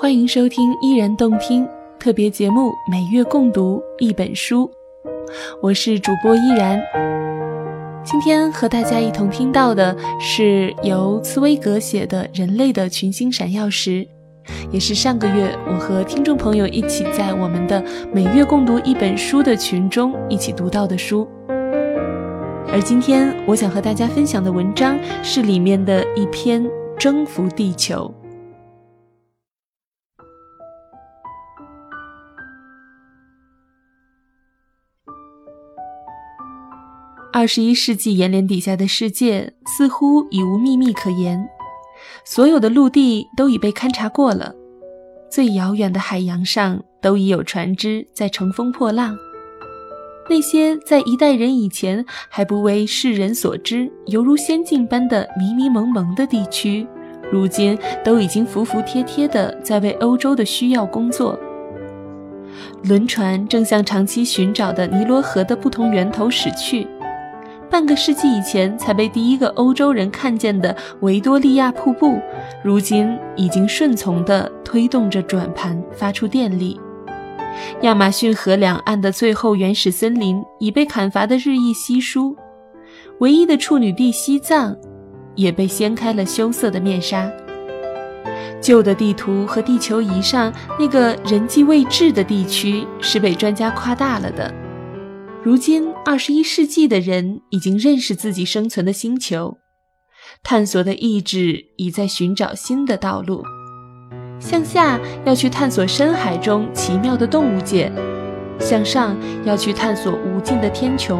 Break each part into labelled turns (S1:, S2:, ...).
S1: 欢迎收听依然动听特别节目《每月共读一本书》，我是主播依然。今天和大家一同听到的是由茨威格写的《人类的群星闪耀时》，也是上个月我和听众朋友一起在我们的“每月共读一本书”的群中一起读到的书。而今天我想和大家分享的文章是里面的一篇《征服地球》。二十一世纪眼帘底下的世界似乎已无秘密可言，所有的陆地都已被勘察过了，最遥远的海洋上都已有船只在乘风破浪。那些在一代人以前还不为世人所知、犹如仙境般的迷迷蒙蒙的地区，如今都已经服服帖帖地在为欧洲的需要工作。轮船正向长期寻找的尼罗河的不同源头驶去。半个世纪以前才被第一个欧洲人看见的维多利亚瀑布，如今已经顺从地推动着转盘发出电力。亚马逊河两岸的最后原始森林已被砍伐得日益稀疏，唯一的处女地西藏也被掀开了羞涩的面纱。旧的地图和地球仪上那个人迹未至的地区是被专家夸大了的。如今，二十一世纪的人已经认识自己生存的星球，探索的意志已在寻找新的道路。向下要去探索深海中奇妙的动物界，向上要去探索无尽的天穹。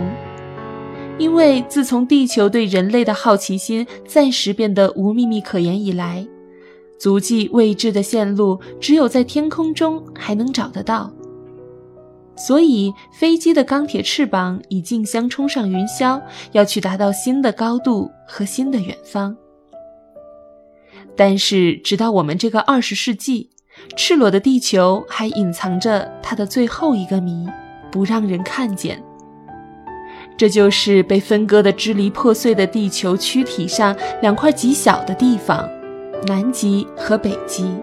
S1: 因为自从地球对人类的好奇心暂时变得无秘密可言以来，足迹未知的线路只有在天空中还能找得到。所以，飞机的钢铁翅膀已竞相冲上云霄，要去达到新的高度和新的远方。但是，直到我们这个二十世纪，赤裸的地球还隐藏着它的最后一个谜，不让人看见。这就是被分割的支离破碎的地球躯体上两块极小的地方——南极和北极。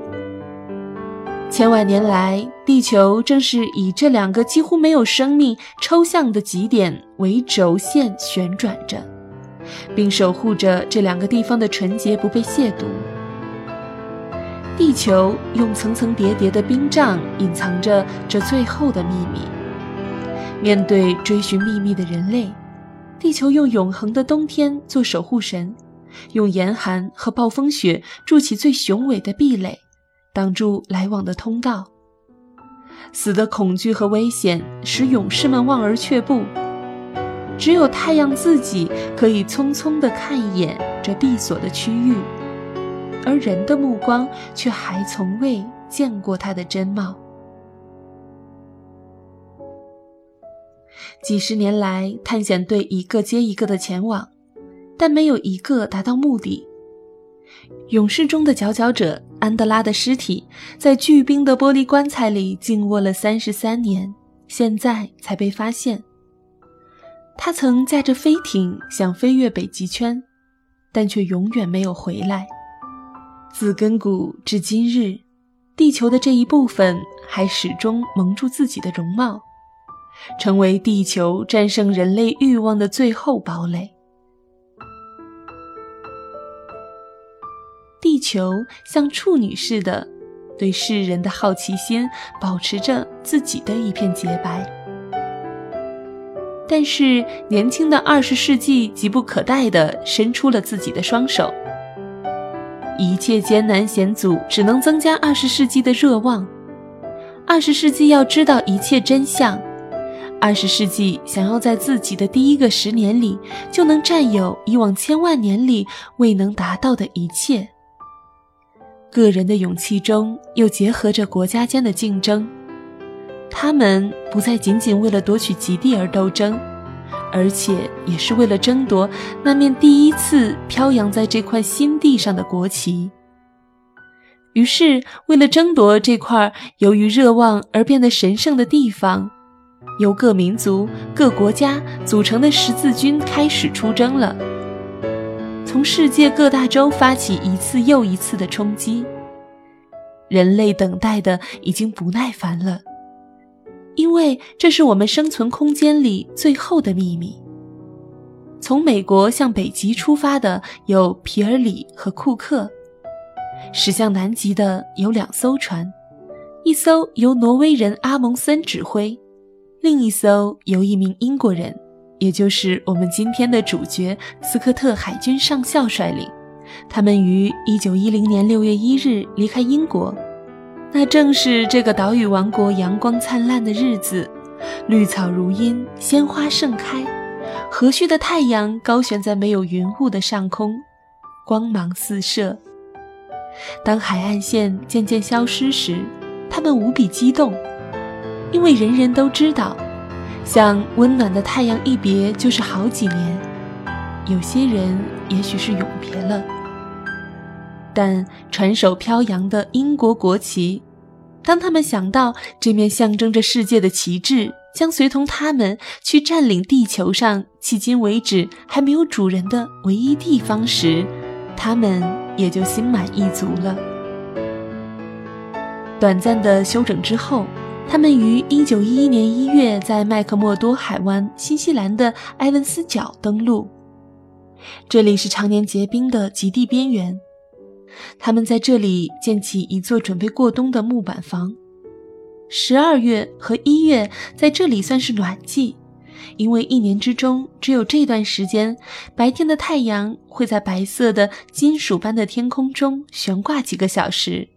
S1: 千万年来，地球正是以这两个几乎没有生命、抽象的极点为轴线旋转着，并守护着这两个地方的纯洁不被亵渎。地球用层层叠叠的冰障隐藏着这最后的秘密。面对追寻秘密的人类，地球用永恒的冬天做守护神，用严寒和暴风雪筑起最雄伟的壁垒。挡住来往的通道，死的恐惧和危险使勇士们望而却步。只有太阳自己可以匆匆地看一眼这闭锁的区域，而人的目光却还从未见过它的真貌。几十年来，探险队一个接一个的前往，但没有一个达到目的。勇士中的佼佼者安德拉的尸体，在巨冰的玻璃棺材里静卧了三十三年，现在才被发现。他曾驾着飞艇想飞越北极圈，但却永远没有回来。自根古至今日，地球的这一部分还始终蒙住自己的容貌，成为地球战胜人类欲望的最后堡垒。求像处女似的，对世人的好奇心保持着自己的一片洁白。但是，年轻的二十世纪急不可待地伸出了自己的双手。一切艰难险阻只能增加二十世纪的热望。二十世纪要知道一切真相，二十世纪想要在自己的第一个十年里就能占有以往千万年里未能达到的一切。个人的勇气中又结合着国家间的竞争，他们不再仅仅为了夺取极地而斗争，而且也是为了争夺那面第一次飘扬在这块新地上的国旗。于是，为了争夺这块由于热望而变得神圣的地方，由各民族、各国家组成的十字军开始出征了。从世界各大洲发起一次又一次的冲击，人类等待的已经不耐烦了，因为这是我们生存空间里最后的秘密。从美国向北极出发的有皮尔里和库克，驶向南极的有两艘船，一艘由挪威人阿蒙森指挥，另一艘由一名英国人，也就是我们今天的主角斯科特海军上校率领。他们于1910年6月1日离开英国，那正是这个岛屿王国阳光灿烂的日子，绿草如茵，鲜花盛开，和煦的太阳高悬在没有云雾的上空，光芒四射。当海岸线渐渐消失时，他们无比激动，因为人人都知道，像温暖的太阳一别就是好几年，有些人也许是永别了。但船首飘扬的英国国旗，当他们想到这面象征着世界的旗帜将随同他们去占领地球上迄今为止还没有主人的唯一地方时，他们也就心满意足了。短暂的休整之后，他们于1911年1月在麦克默多海湾新西兰的埃文斯角登陆，这里是常年结冰的极地边缘。他们在这里建起一座准备过冬的木板房。十二月和一月在这里算是暖季，因为一年之中只有这段时间，白天的太阳会在白色的金属般的天空中悬挂几个小时。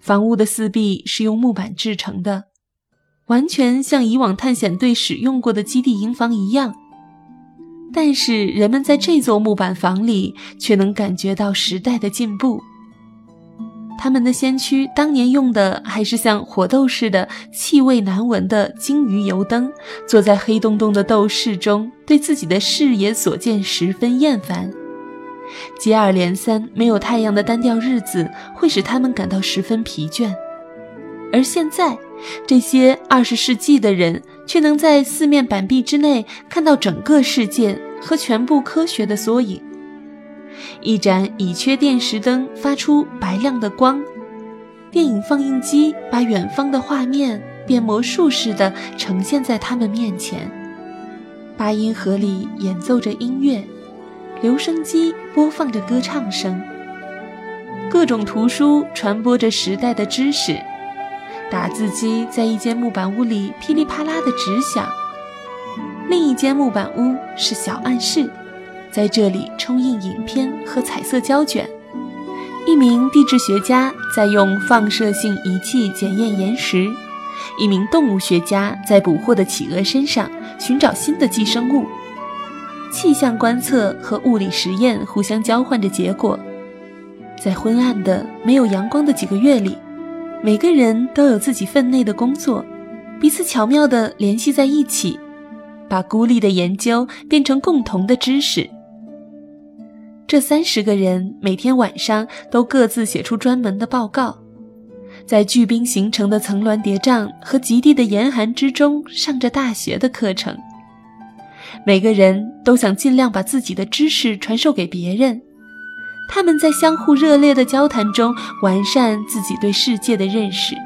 S1: 房屋的四壁是用木板制成的，完全像以往探险队使用过的基地营房一样。但是人们在这座木板房里却能感觉到时代的进步。他们的先驱当年用的还是像火斗似的、气味难闻的鲸鱼油灯，坐在黑洞洞的斗室中，对自己的视野所见十分厌烦。接二连三没有太阳的单调日子会使他们感到十分疲倦。而现在，这些二十世纪的人。却能在四面板壁之内看到整个世界和全部科学的缩影。一盏乙炔电石灯发出白亮的光，电影放映机把远方的画面变魔术似的呈现在他们面前。八音盒里演奏着音乐，留声机播放着歌唱声，各种图书传播着时代的知识。打字机在一间木板屋里噼里啪啦的直响，另一间木板屋是小暗室，在这里冲印影片和彩色胶卷。一名地质学家在用放射性仪器检验岩石，一名动物学家在捕获的企鹅身上寻找新的寄生物。气象观测和物理实验互相交换着结果，在昏暗的没有阳光的几个月里。每个人都有自己分内的工作，彼此巧妙地联系在一起，把孤立的研究变成共同的知识。这三十个人每天晚上都各自写出专门的报告，在巨冰形成的层峦叠嶂和极地的严寒之中上着大学的课程。每个人都想尽量把自己的知识传授给别人。他们在相互热烈的交谈中完善自己对世界的认识。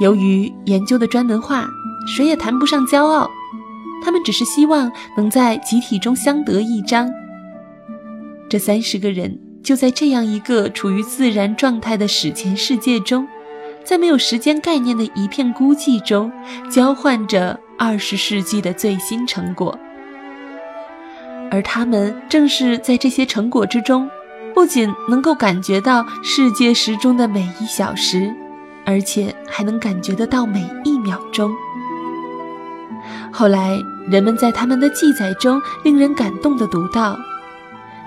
S1: 由于研究的专门化，谁也谈不上骄傲。他们只是希望能在集体中相得益彰。这三十个人就在这样一个处于自然状态的史前世界中，在没有时间概念的一片孤寂中，交换着二十世纪的最新成果。而他们正是在这些成果之中，不仅能够感觉到世界时钟的每一小时，而且还能感觉得到每一秒钟。后来，人们在他们的记载中令人感动地读到，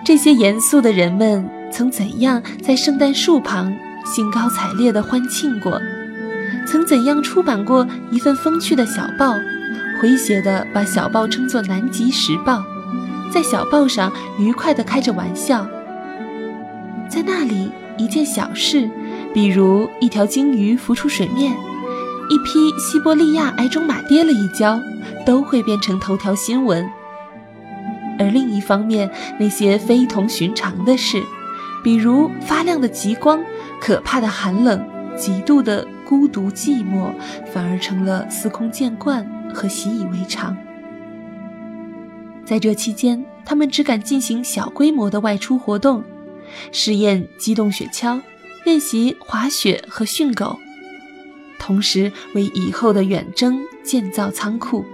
S1: 这些严肃的人们曾怎样在圣诞树旁兴高采烈地欢庆过，曾怎样出版过一份风趣的小报，诙谐地把小报称作《南极时报》。在小报上愉快地开着玩笑，在那里一件小事，比如一条鲸鱼浮出水面，一匹西伯利亚矮种马跌了一跤，都会变成头条新闻。而另一方面，那些非同寻常的事，比如发亮的极光可怕的寒冷、极度的孤独寂寞，反而成了司空见惯和习以为常。在这期间，他们只敢进行小规模的外出活动，试验机动雪橇，练习滑雪和训狗，同时为以后的远征建造仓库。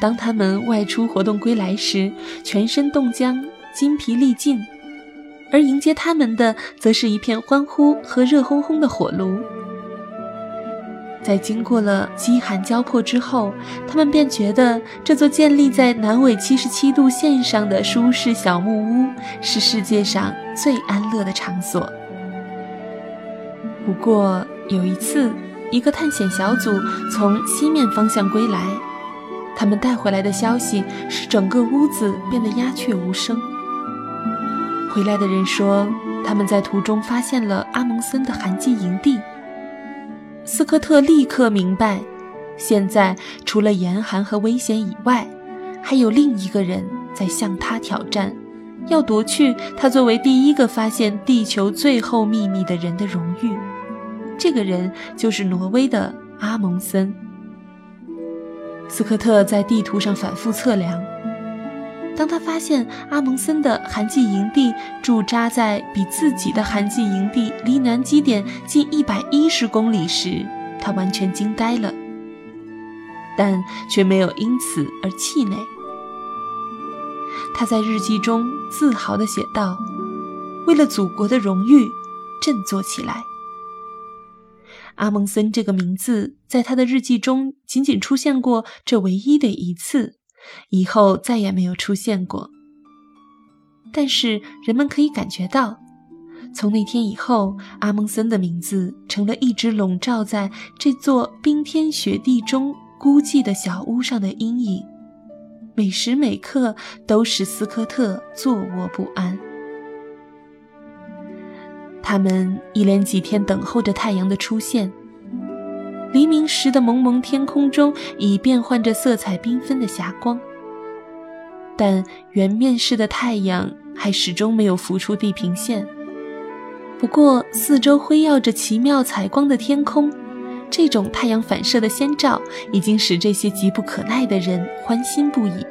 S1: 当他们外出活动归来时，全身冻僵，筋疲力尽，而迎接他们的，则是一片欢呼和热烘烘的火炉。在经过了饥寒交迫之后，他们便觉得这座建立在南纬七十七度线上的舒适小木屋是世界上最安乐的场所。不过有一次，一个探险小组从西面方向归来。他们带回来的消息使整个屋子变得鸦雀无声。回来的人说，他们在途中发现了阿蒙森的寒季营地。斯科特立刻明白，现在除了严寒和危险以外，还有另一个人在向他挑战，要夺去他作为第一个发现地球最后秘密的人的荣誉。这个人就是挪威的阿蒙森。斯科特在地图上反复测量。当他发现阿蒙森的寒季营地驻扎在比自己的寒季营地离南极点近一百一十公里时，他完全惊呆了，但却没有因此而气馁。他在日记中自豪地写道：“为了祖国的荣誉，振作起来。”阿蒙森这个名字在他的日记中仅仅出现过这唯一的一次，以后再也没有出现过。但是人们可以感觉到，从那天以后，阿蒙森的名字成了一直笼罩在这座冰天雪地中孤寂的小屋上的阴影，每时每刻都使斯科特坐卧不安。他们一连几天等候着太阳的出现。黎明时的蒙蒙天空中已变换着色彩缤纷的霞光，但圆面式的太阳还始终没有浮出地平线。不过，四周辉耀着奇妙彩光的天空，这种太阳反射的先兆已经使这些急不可耐的人欢欣不已。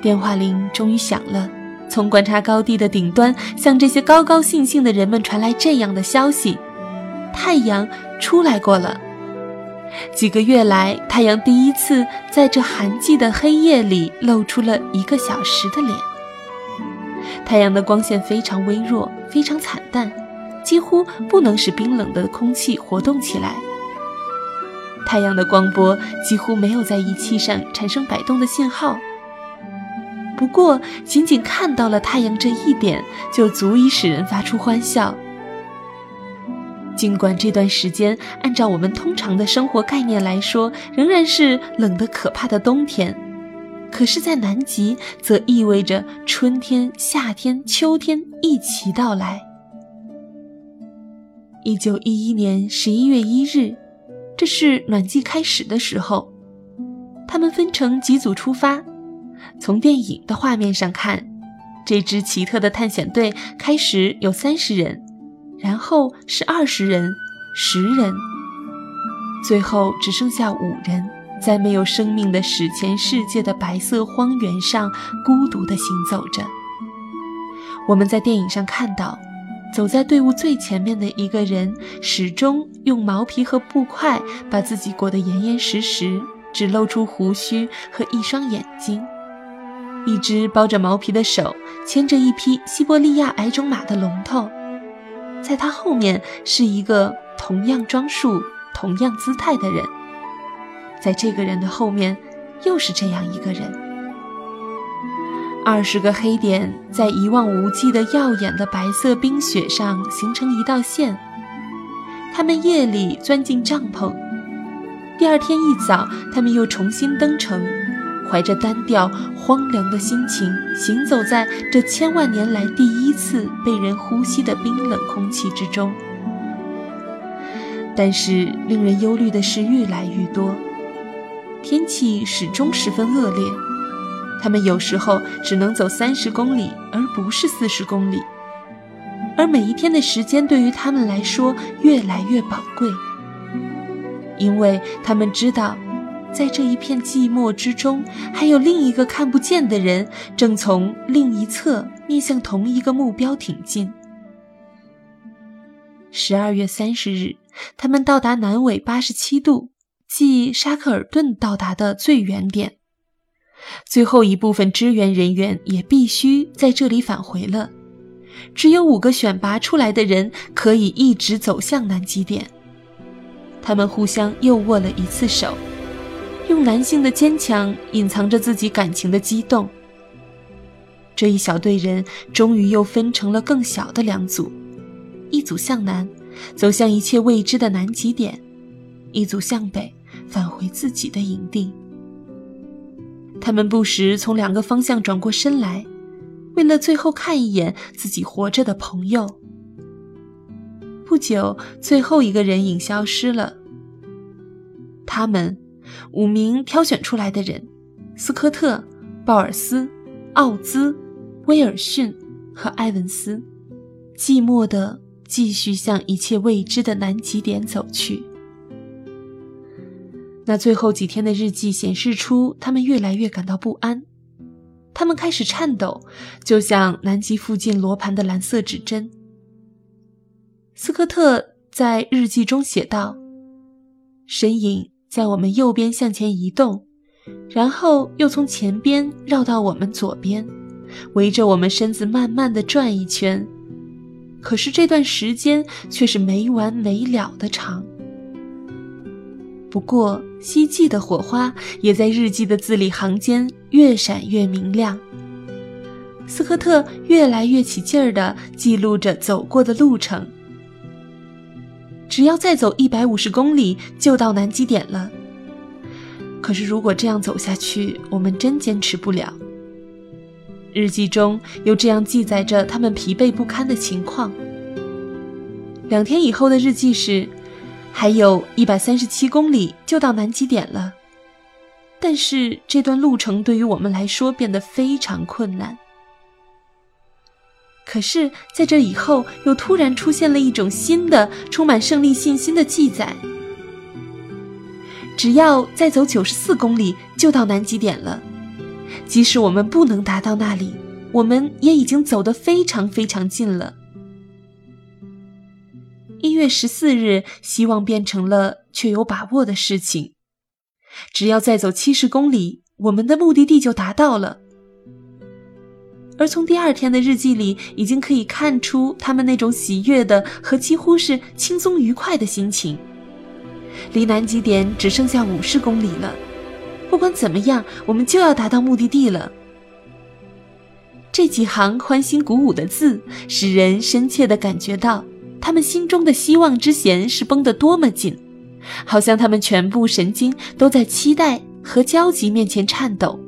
S1: 电话铃终于响了。从观察高地的顶端，向这些高高兴兴的人们传来这样的消息：太阳出来过了。几个月来，太阳第一次在这寒季的黑夜里露出了一个小时的脸。太阳的光线非常微弱，非常惨淡，几乎不能使冰冷的空气活动起来。太阳的光波几乎没有在仪器上产生摆动的信号。不过，仅仅看到了太阳这一点，就足以使人发出欢笑。尽管这段时间按照我们通常的生活概念来说，仍然是冷得可怕的冬天，可是，在南极则意味着春天、夏天、秋天一齐到来。一九一一年十一月一日，这是暖季开始的时候，他们分成几组出发。从电影的画面上看，这支奇特的探险队开始有三十人，然后是二十人、十人，最后只剩下五人，在没有生命的史前世界的白色荒原上孤独地行走着。我们在电影上看到，走在队伍最前面的一个人，始终用毛皮和布块把自己裹得严严实实，只露出胡须和一双眼睛。一只包着毛皮的手牵着一匹西伯利亚矮种马的龙头，在他后面是一个同样装束、同样姿态的人，在这个人的后面又是这样一个人。二十个黑点在一望无际的耀眼的白色冰雪上形成一道线。他们夜里钻进帐篷，第二天一早，他们又重新登城。怀着单调荒凉的心情，行走在这千万年来第一次被人呼吸的冰冷空气之中。但是，令人忧虑的事愈来愈多，天气始终十分恶劣。他们有时候只能走三十公里，而不是四十公里。而每一天的时间对于他们来说越来越宝贵，因为他们知道，在这一片寂寞之中，还有另一个看不见的人正从另一侧面向同一个目标挺进。十二月三十日，他们到达南纬八十七度，即沙克尔顿到达的最远点。最后一部分支援人员也必须在这里返回了。只有五个选拔出来的人可以一直走向南极点。他们互相又握了一次手，用男性的坚强隐藏着自己感情的激动。这一小队人终于又分成了更小的两组，一组向南，走向一切未知的南极点；一组向北，返回自己的营地。他们不时从两个方向转过身来。为了最后看一眼自己活着的朋友。不久，最后一个人影消失了。他们五名挑选出来的人：斯科特、鲍尔斯、奥兹、威尔逊和埃文斯，寂寞地继续向一切未知的南极点走去。那最后几天的日记显示出，他们越来越感到不安。他们开始颤抖，就像南极附近罗盘的蓝色指针。斯科特在日记中写道：“身影在我们右边向前移动，然后又从前边绕到我们左边，围着我们身子慢慢的转一圈。可是这段时间却是没完没了的长。”不过，希冀的火花也在日记的字里行间越闪越明亮。斯科特越来越起劲儿地记录着走过的路程。只要再走一百五十公里，就到南极点了。可是，如果这样走下去，我们真坚持不了。日记中又这样记载着他们疲惫不堪的情况。两天以后的日记是。还有一百三十七公里就到南极点了，但是这段路程对于我们来说变得非常困难。可是，在这以后，又突然出现了一种新的、充满胜利信心的记载：只要再走九十四公里就到南极点了。即使我们不能达到那里，我们也已经走得非常非常近了。一月十四日，希望变成了确有把握的事情。只要再走七十公里，我们的目的地就达到了。而从第二天的日记里，已经可以看出他们那种喜悦的和几乎是轻松愉快的心情。离南极点只剩下五十公里了，不管怎么样，我们就要达到目的地了。这几行欢欣鼓舞的字，使人深切地感觉到。他们心中的希望之弦是绷得多么紧，好像他们全部神经都在期待和焦急面前颤抖。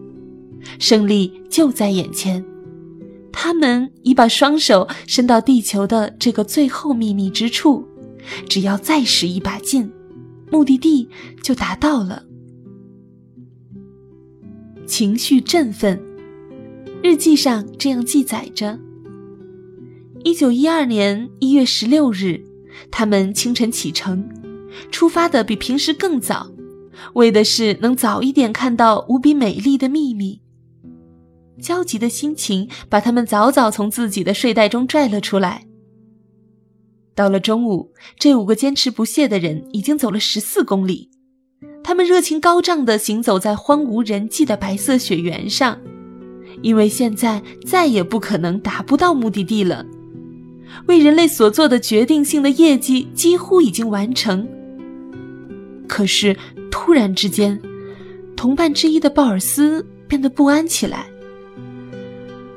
S1: 胜利就在眼前，他们已把双手伸到地球的这个最后秘密之处，只要再使一把劲，目的地就达到了。情绪振奋，日记上这样记载着。一九一二年一月十六日，他们清晨启程，出发的比平时更早，为的是能早一点看到无比美丽的秘密。焦急的心情把他们早早从自己的睡袋中拽了出来。到了中午，这五个坚持不懈的人已经走了十四公里，他们热情高涨地行走在荒无人迹的白色雪原上，因为现在再也不可能达不到目的地了。为人类所做的决定性的业绩几乎已经完成。可是，突然之间，同伴之一的鲍尔斯变得不安起来。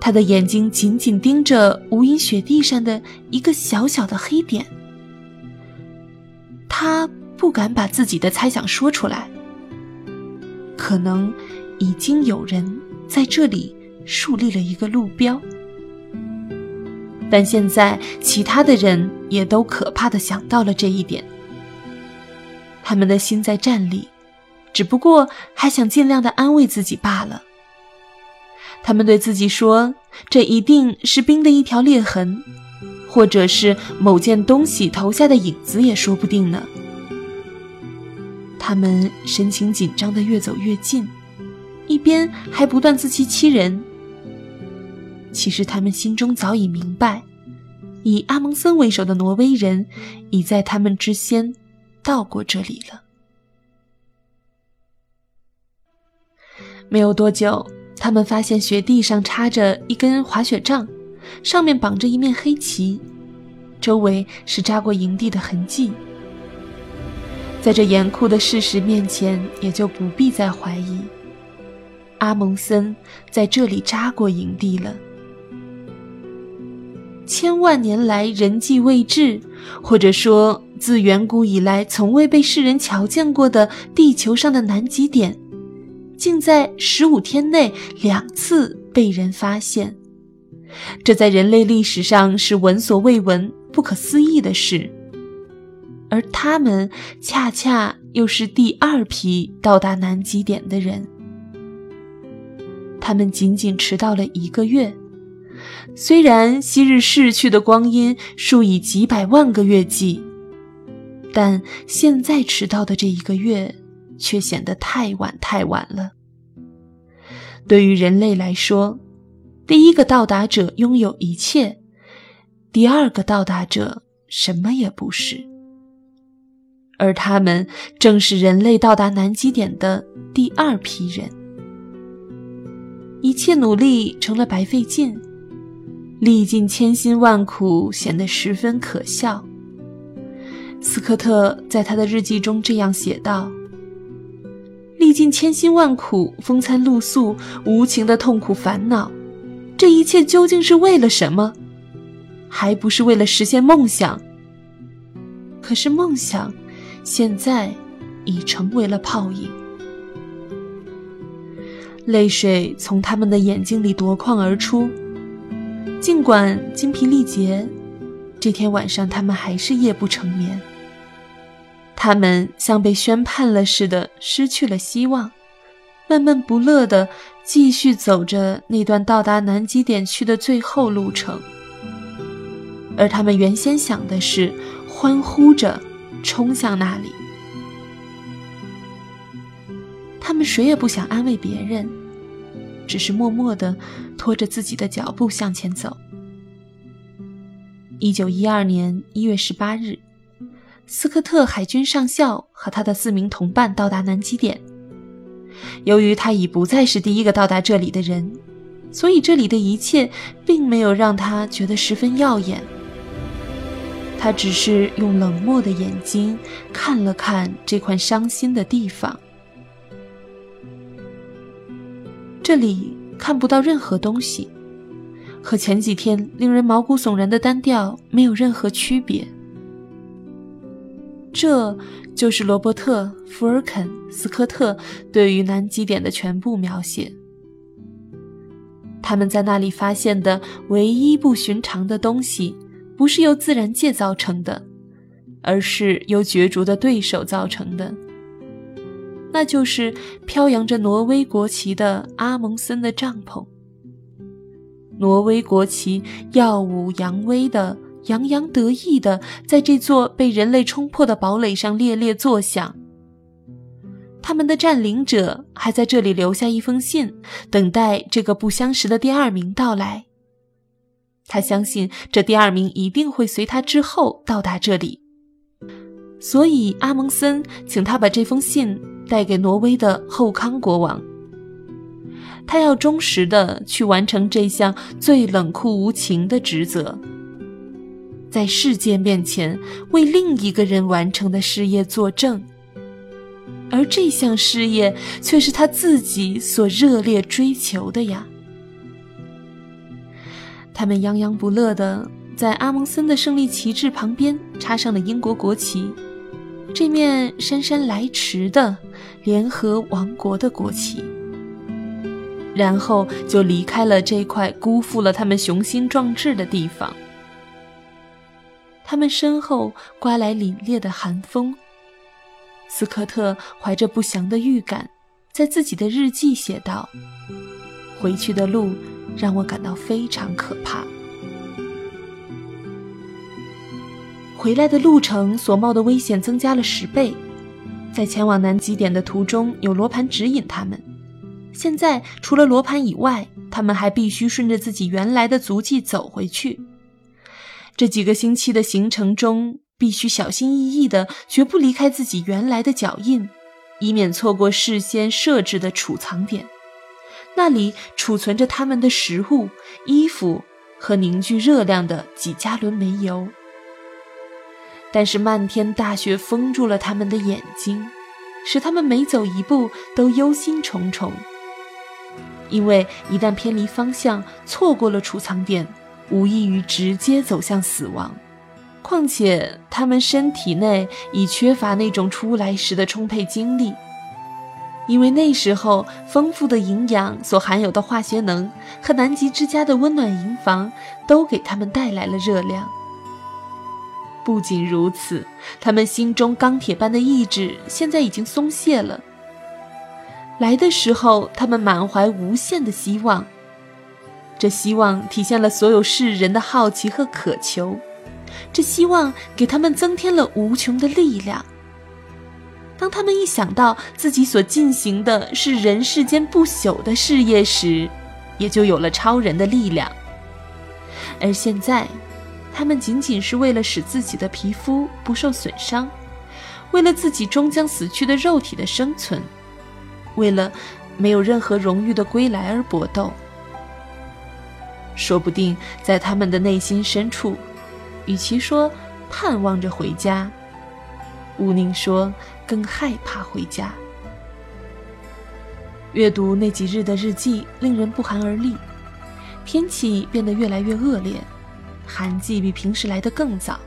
S1: 他的眼睛紧紧盯着无垠雪地上的一个小小的黑点。他不敢把自己的猜想说出来。可能已经有人在这里树立了一个路标。但现在，其他的人也都可怕的想到了这一点。他们的心在颤栗，只不过还想尽量的安慰自己罢了。他们对自己说：“这一定是冰的一条裂痕，或者是某件东西投下的影子也说不定呢。他们神情紧张的越走越近，一边还不断自欺欺人。其实他们心中早已明白，以阿蒙森为首的挪威人已在他们之先到过这里了。没有多久，他们发现雪地上插着一根滑雪杖，上面绑着一面黑旗，周围是扎过营地的痕迹。在这严酷的事实面前，也就不必再怀疑，阿蒙森在这里扎过营地了。千万年来人迹未至，或者说自远古以来从未被世人瞧见过的地球上的南极点，竟在十五天内两次被人发现，这在人类历史上是闻所未闻、不可思议的事。而他们恰恰又是第二批到达南极点的人。他们仅仅迟到了一个月，虽然昔日逝去的光阴数以几百万个月计，但现在迟到的这一个月却显得太晚太晚了。对于人类来说，第一个到达者拥有一切，第二个到达者什么也不是。而他们正是人类到达南极点的第二批人，一切努力成了白费劲，历尽千辛万苦显得十分可笑。斯科特在他的日记中这样写道：“历尽千辛万苦，风餐露宿，无情的痛苦烦恼，这一切究竟是为了什么？还不是为了实现梦想？可是梦想……”现在已成为了泡影，泪水从他们的眼睛里夺眶而出。尽管精疲力竭，这天晚上他们还是夜不成眠。他们像被宣判了似的，失去了希望，闷闷不乐地继续走着那段到达南极点去的最后路程。而他们原先想的是欢呼着。冲向那里，他们谁也不想安慰别人，只是默默地拖着自己的脚步向前走。一九一二年一月十八日，斯科特海军上校和他的四名同伴到达南极点。由于他已不再是第一个到达这里的人，所以这里的一切并没有让他觉得十分耀眼。他只是用冷漠的眼睛看了看这块伤心的地方，这里看不到任何东西，和前几天令人毛骨悚然的单调没有任何区别。这就是罗伯特·福尔肯·斯科特对于南极点的全部描写。他们在那里发现的唯一不寻常的东西。不是由自然界造成的，而是由角逐的对手造成的。那就是飘扬着挪威国旗的阿蒙森的帐篷。挪威国旗耀武扬威的、洋洋得意的，在这座被人类冲破的堡垒上猎猎作响。他们的占领者还在这里留下一封信，等待这个不相识的第二名到来。他相信这第二名一定会随他之后到达这里，所以阿蒙森请他把这封信带给挪威的后康国王。他要忠实的去完成这项最冷酷无情的职责，在世界面前为另一个人完成的事业作证，而这项事业却是他自己所热烈追求的呀。他们洋洋不乐地在阿蒙森的胜利旗帜旁边插上了英国国旗，这面姗姗来迟的联合王国的国旗。然后就离开了这块辜负了他们雄心壮志的地方。他们身后刮来凛冽的寒风。斯科特怀着不祥的预感，在自己的日记写道：“回去的路。”让我感到非常可怕。回来的路程所冒的危险增加了十倍。在前往南极点的途中，有罗盘指引他们。现在除了罗盘以外，他们还必须顺着自己原来的足迹走回去。这几个星期的行程中，必须小心翼翼的，绝不离开自己原来的脚印，以免错过事先设置的储藏点。那里储存着他们的食物、衣服和凝聚热量的几加仑煤油。但是漫天大雪封住了他们的眼睛，使他们每走一步都忧心忡忡。因为一旦偏离方向，错过了储藏点，无异于直接走向死亡。况且他们身体内已缺乏那种出来时的充沛精力，因为那时候丰富的营养所含有的化学能和南极之家的温暖营房都给他们带来了热量。不仅如此，他们心中钢铁般的意志现在已经松懈了。来的时候，他们满怀无限的希望，这希望体现了所有世人的好奇和渴求，这希望给他们增添了无穷的力量。当他们一想到自己所进行的是人世间不朽的事业时，也就有了超人的力量。而现在，他们仅仅是为了使自己的皮肤不受损伤，为了自己终将死去的肉体的生存。为了没有任何荣誉的归来而搏斗，说不定在他们的内心深处，与其说盼望着回家，毋宁说更害怕回家。阅读那几日的日记，令人不寒而栗。天气变得越来越恶劣，寒季比平时来得更早。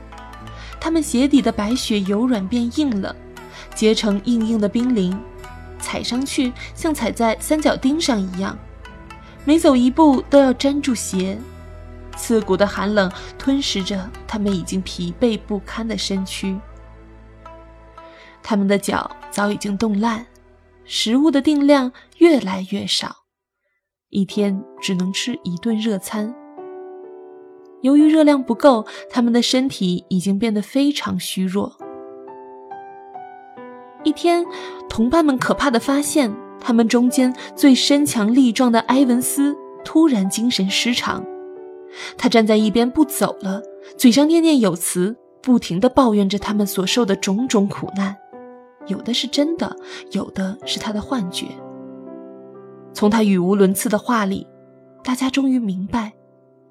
S1: 他们鞋底的白雪由软变硬了，结成硬硬的冰凌。踩上去像踩在三角钉上一样，每走一步都要粘住鞋，刺骨的寒冷吞噬着他们已经疲惫不堪的身躯。他们的脚早已经冻烂，食物的定量越来越少，一天只能吃一顿热餐。由于热量不够，他们的身体已经变得非常虚弱。一天，同伴们可怕的发现，他们中间最身强力壮的埃文斯突然精神失常。他站在一边不走了，嘴上念念有词，不停地抱怨着他们所受的种种苦难，有的是真的，有的是他的幻觉。从他语无伦次的话里，大家终于明白，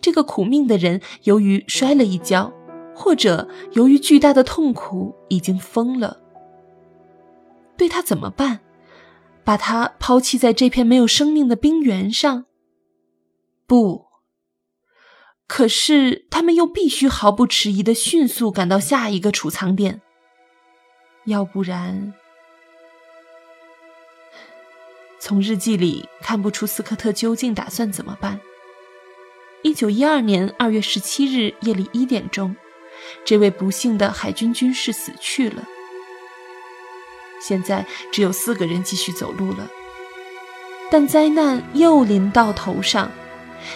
S1: 这个苦命的人由于摔了一跤，或者由于巨大的痛苦，已经疯了。对他怎么办？把他抛弃在这片没有生命的冰原上？不。可是他们又必须毫不迟疑的迅速赶到下一个储藏点，要不然……从日记里看不出斯科特究竟打算怎么办。一九一二年二月十七日夜里一点钟，这位不幸的海军军士死去了。现在只有四个人继续走路了，但灾难又临到头上。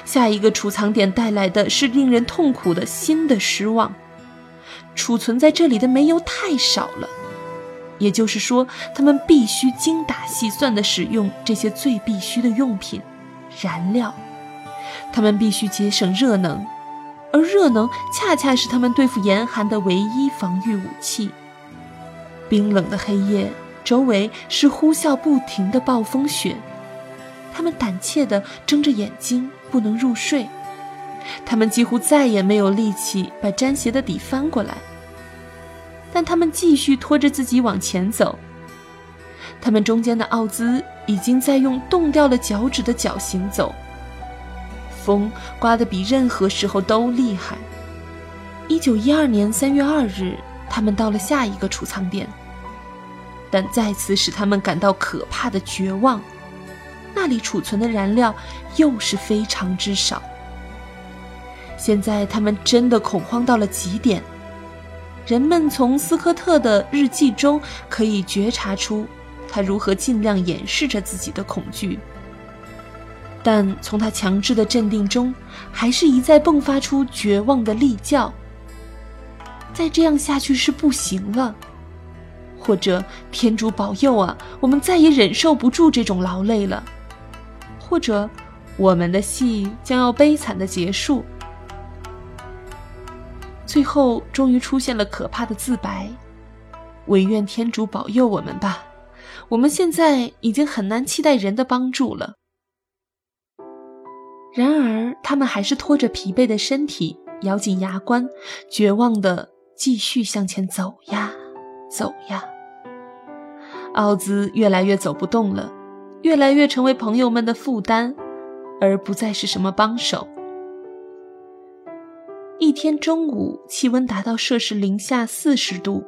S1: 下一个储藏点带来的是令人痛苦的新的失望。储存在这里的煤油太少了，也就是说，他们必须精打细算地使用这些最必须的用品——燃料。他们必须节省热能，而热能恰恰是他们对付严寒的唯一防御武器。冰冷的黑夜，周围是呼啸不停的暴风雪。他们胆怯地睁着眼睛，不能入睡。他们几乎再也没有力气把粘鞋的底翻过来，但他们继续拖着自己往前走。他们中间的奥兹已经在用冻掉了脚趾的脚行走。风刮得比任何时候都厉害。一九一二年三月二日。他们到了下一个储藏点，但再次使他们感到可怕的绝望。那里储存的燃料又是非常之少。现在他们真的恐慌到了极点。人们从斯科特的日记中可以觉察出他如何尽量掩饰着自己的恐惧，但从他强制的镇定中，还是一再迸发出绝望的厉叫。再这样下去是不行了。或者天主保佑啊，我们再也忍受不住这种劳累了。或者，我们的戏将要悲惨的结束。最后，终于出现了可怕的自白：“唯愿天主保佑我们吧，我们现在已经很难期待人的帮助了。”然而，他们还是拖着疲惫的身体，咬紧牙关，绝望的继续向前走呀，走呀。奥兹越来越走不动了，越来越成为朋友们的负担，而不再是什么帮手。一天中午，气温达到摄氏零下四十度，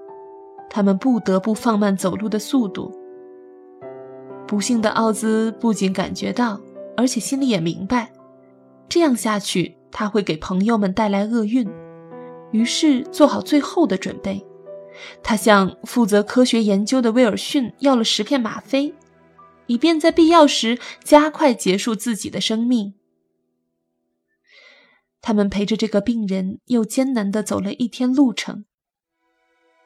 S1: 他们不得不放慢走路的速度。不幸的奥兹不仅感觉到，而且心里也明白，这样下去他会给朋友们带来厄运，于是做好最后的准备。他向负责科学研究的威尔逊要了十片吗啡，以便在必要时加快结束自己的生命。他们陪着这个病人又艰难地走了一天路程，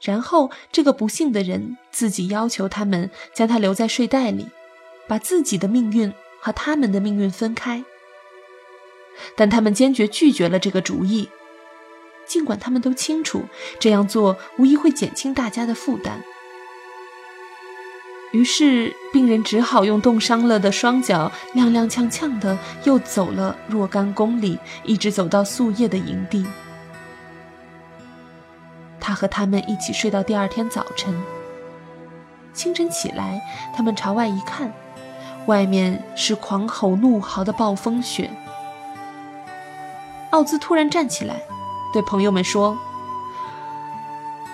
S1: 然后这个不幸的人自己要求他们将他留在睡袋里，把自己的命运和他们的命运分开。但他们坚决拒绝了这个主意。尽管他们都清楚这样做无疑会减轻大家的负担，于是病人只好用冻伤了的双脚踉踉跄跄的又走了若干公里，一直走到宿夜的营地。他和他们一起睡到第二天早晨。清晨起来，他们朝外一看，外面是狂吼怒嚎的暴风雪。奥兹突然站起来。对朋友们说：“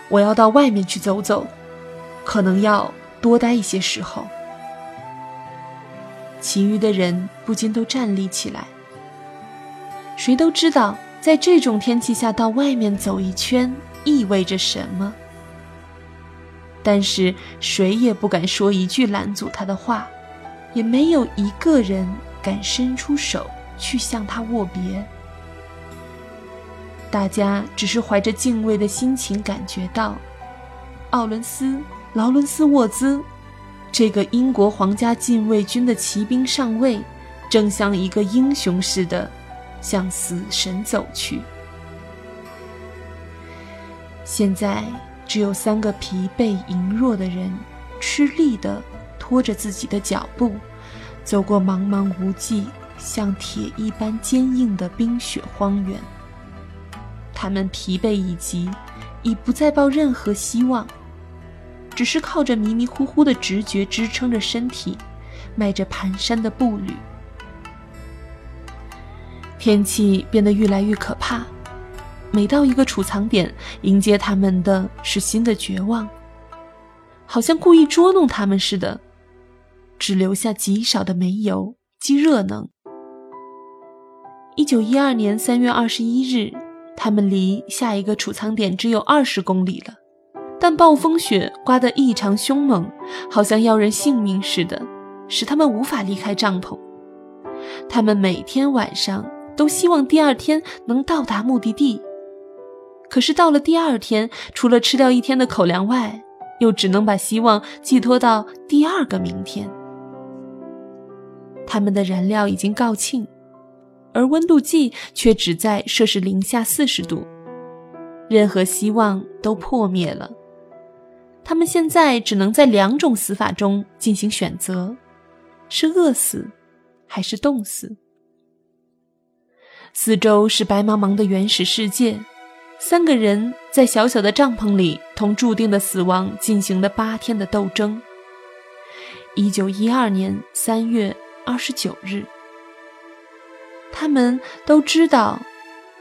S1: 我要到外面去走走，可能要多待一些时候。”其余的人不禁都站立起来。谁都知道，在这种天气下到外面走一圈意味着什么，但是谁也不敢说一句拦阻他的话，也没有一个人敢伸出手去向他握别。大家只是怀着敬畏的心情，感觉到奥伦斯·劳伦斯·沃兹这个英国皇家禁卫军的骑兵上尉，正像一个英雄似的向死神走去。现在只有三个疲惫羸弱的人，吃力地拖着自己的脚步，走过茫茫无际、像铁一般坚硬的冰雪荒原。他们疲惫已极，已不再抱任何希望，只是靠着迷迷糊糊的直觉支撑着身体，迈着蹒跚的步履。天气变得越来越可怕，每到一个储藏点，迎接他们的是新的绝望，好像故意捉弄他们似的，只留下极少的煤油及热能。一九一二年三月二十一日。他们离下一个储藏点只有二十公里了，但暴风雪刮得异常凶猛，好像要人性命似的，使他们无法离开帐篷。他们每天晚上都希望第二天能到达目的地，可是到了第二天，除了吃掉一天的口粮外，又只能把希望寄托到第二个明天。他们的燃料已经告罄。而温度计却只在摄氏零下四十度，任何希望都破灭了。他们现在只能在两种死法中进行选择：是饿死，还是冻死。四周是白茫茫的原始世界，三个人在小小的帐篷里同注定的死亡进行了八天的斗争。一九一二年三月二十九日。他们都知道，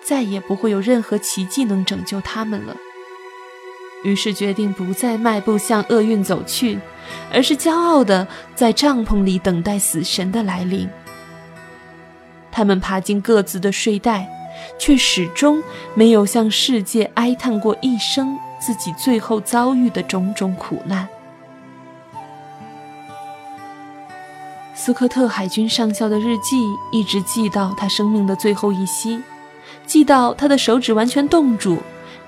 S1: 再也不会有任何奇迹能拯救他们了。于是决定不再迈步向厄运走去，而是骄傲地在帐篷里等待死神的来临。他们爬进各自的睡袋，却始终没有向世界哀叹过一声自己最后遭遇的种种苦难。斯科特海军上校的日记一直记到他生命的最后一息，记到他的手指完全冻住，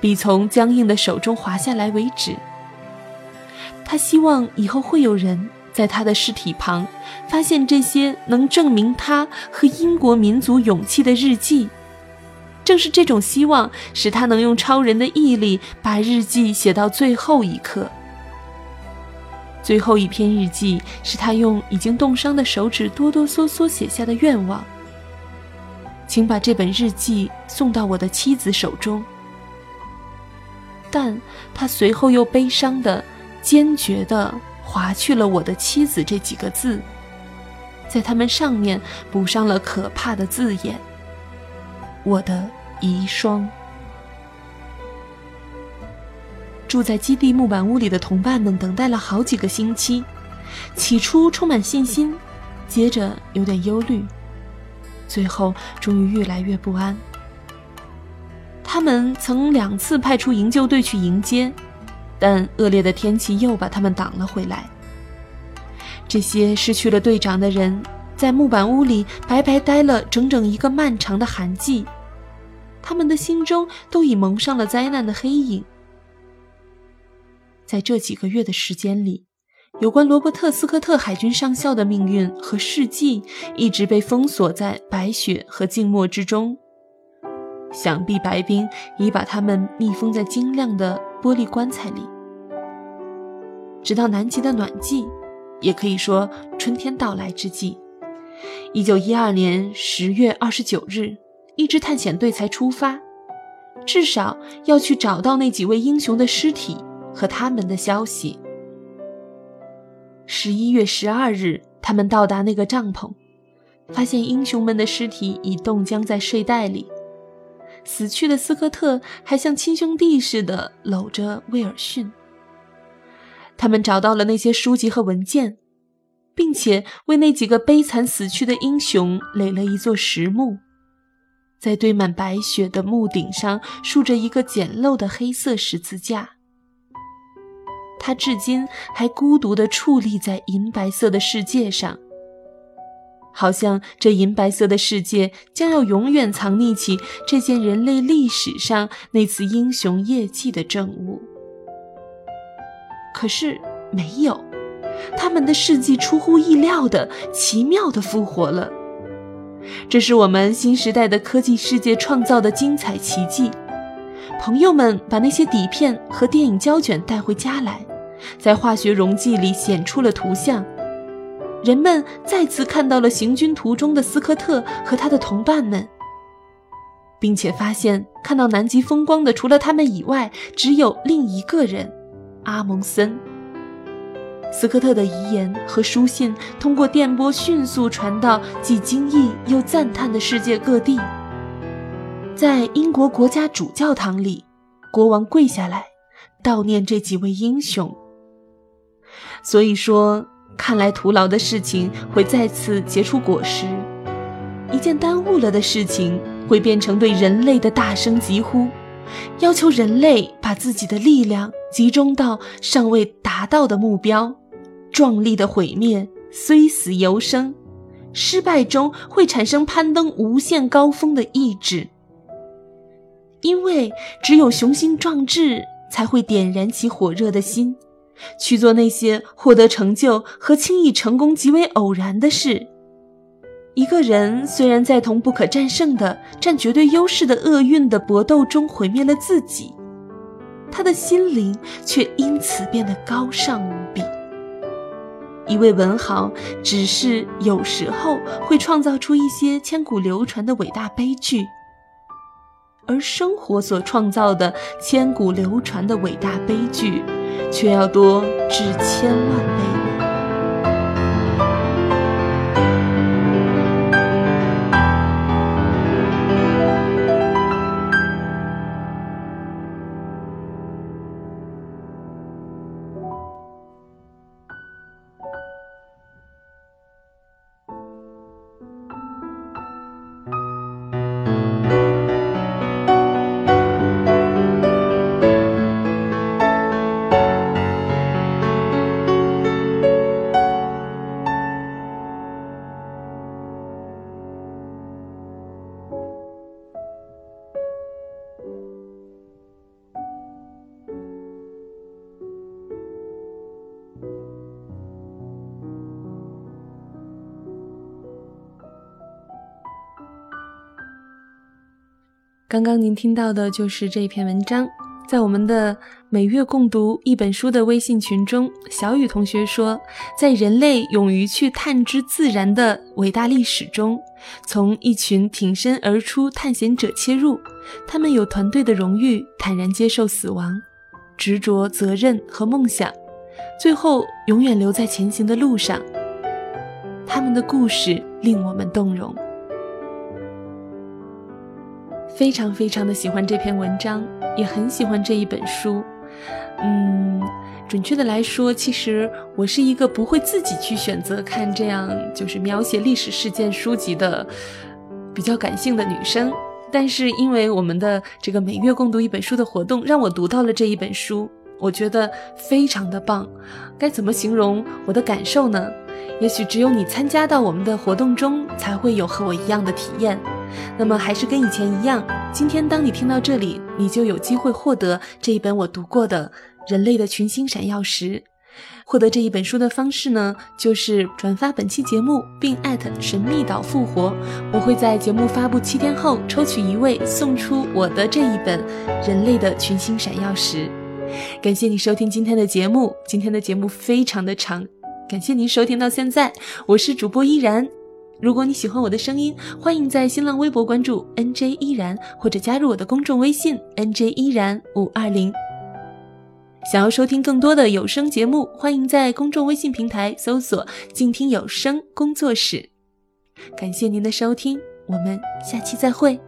S1: 笔从僵硬的手中滑下来为止。他希望以后会有人在他的尸体旁发现这些能证明他和英国民族勇气的日记。正是这种希望，使他能用超人的毅力把日记写到最后一刻。最后一篇日记是他用已经冻伤的手指哆哆嗦嗦写下的愿望。请把这本日记送到我的妻子手中。但他随后又悲伤的、坚决的划去了“我的妻子”这几个字，在他们上面补上了可怕的字眼：“我的遗孀。”住在基地木板屋里的同伴们等待了好几个星期，起初充满信心，接着有点忧虑。最后，终于越来越不安。他们曾两次派出营救队去迎接，但恶劣的天气又把他们挡了回来。这些失去了队长的人，在木板屋里白白待了整整一个漫长的寒季，他们的心中都已蒙上了灾难的黑影。在这几个月的时间里。有关罗伯特·斯科特海军上校的命运和事迹，一直被封锁在白雪和静默之中。想必白冰已把他们密封在晶亮的玻璃棺材里，直到南极的暖季，也可以说春天到来之际。一九一二年十月二十九日，一支探险队才出发，至少要去找到那几位英雄的尸体和他们的消息。十一月十二日，他们到达那个帐篷，发现英雄们的尸体已冻僵在睡袋里。死去的斯科特还像亲兄弟似的搂着威尔逊。他们找到了那些书籍和文件，并且为那几个悲惨死去的英雄垒了一座石墓，在堆满白雪的墓顶上竖着一个简陋的黑色十字架。他至今还孤独地矗立在银白色的世界上，好像这银白色的世界将要永远藏匿起这件人类历史上那次英雄业绩的证物。可是没有，他们的事迹出乎意料的奇妙地复活了。这是我们新时代的科技世界创造的精彩奇迹。朋友们把那些底片和电影胶卷带回家来。在化学溶剂里显出了图像，人们再次看到了行军途中的斯科特和他的同伴们，并且发现看到南极风光的除了他们以外，只有另一个人——阿蒙森。斯科特的遗言和书信通过电波迅速传到既惊异又赞叹的世界各地。在英国国家主教堂里，国王跪下来悼念这几位英雄。所以说，看来徒劳的事情会再次结出果实，一件耽误了的事情会变成对人类的大声疾呼，要求人类把自己的力量集中到尚未达到的目标。壮丽的毁灭虽死犹生，失败中会产生攀登无限高峰的意志，因为只有雄心壮志才会点燃起火热的心。去做那些获得成就和轻易成功极为偶然的事。一个人虽然在同不可战胜的、占绝对优势的厄运的搏斗中毁灭了自己，他的心灵却因此变得高尚无比。一位文豪只是有时候会创造出一些千古流传的伟大悲剧，而生活所创造的千古流传的伟大悲剧。却要多至千万倍。刚刚您听到的就是这篇文章。在我们的每月共读一本书的微信群中，小雨同学说，在人类勇于去探知自然的伟大历史中，从一群挺身而出探险者切入，他们有团队的荣誉，坦然接受死亡，执着责任和梦想，最后永远留在前行的路上。他们的故事令我们动容。非常非常的喜欢这篇文章，也很喜欢这一本书。嗯，准确的来说，其实我是一个不会自己去选择看这样就是描写历史事件书籍的比较感性的女生。但是因为我们的这个每月共读一本书的活动，让我读到了这一本书，我觉得非常的棒。该怎么形容我的感受呢？也许只有你参加到我们的活动中，才会有和我一样的体验。那么还是跟以前一样，今天当你听到这里，你就有机会获得这一本我读过的《人类的群星闪耀时》。获得这一本书的方式呢，就是转发本期节目，并艾特神秘岛复活。我会在节目发布七天后抽取一位，送出我的这一本《人类的群星闪耀时》。感谢你收听今天的节目，今天的节目非常的长。感谢您收听到现在，我是主播依然。如果你喜欢我的声音，欢迎在新浪微博关注 NJ 依然，或者加入我的公众微信 NJ 依然五二零。想要收听更多的有声节目，欢迎在公众微信平台搜索“静听有声工作室”。感谢您的收听，我们下期再会。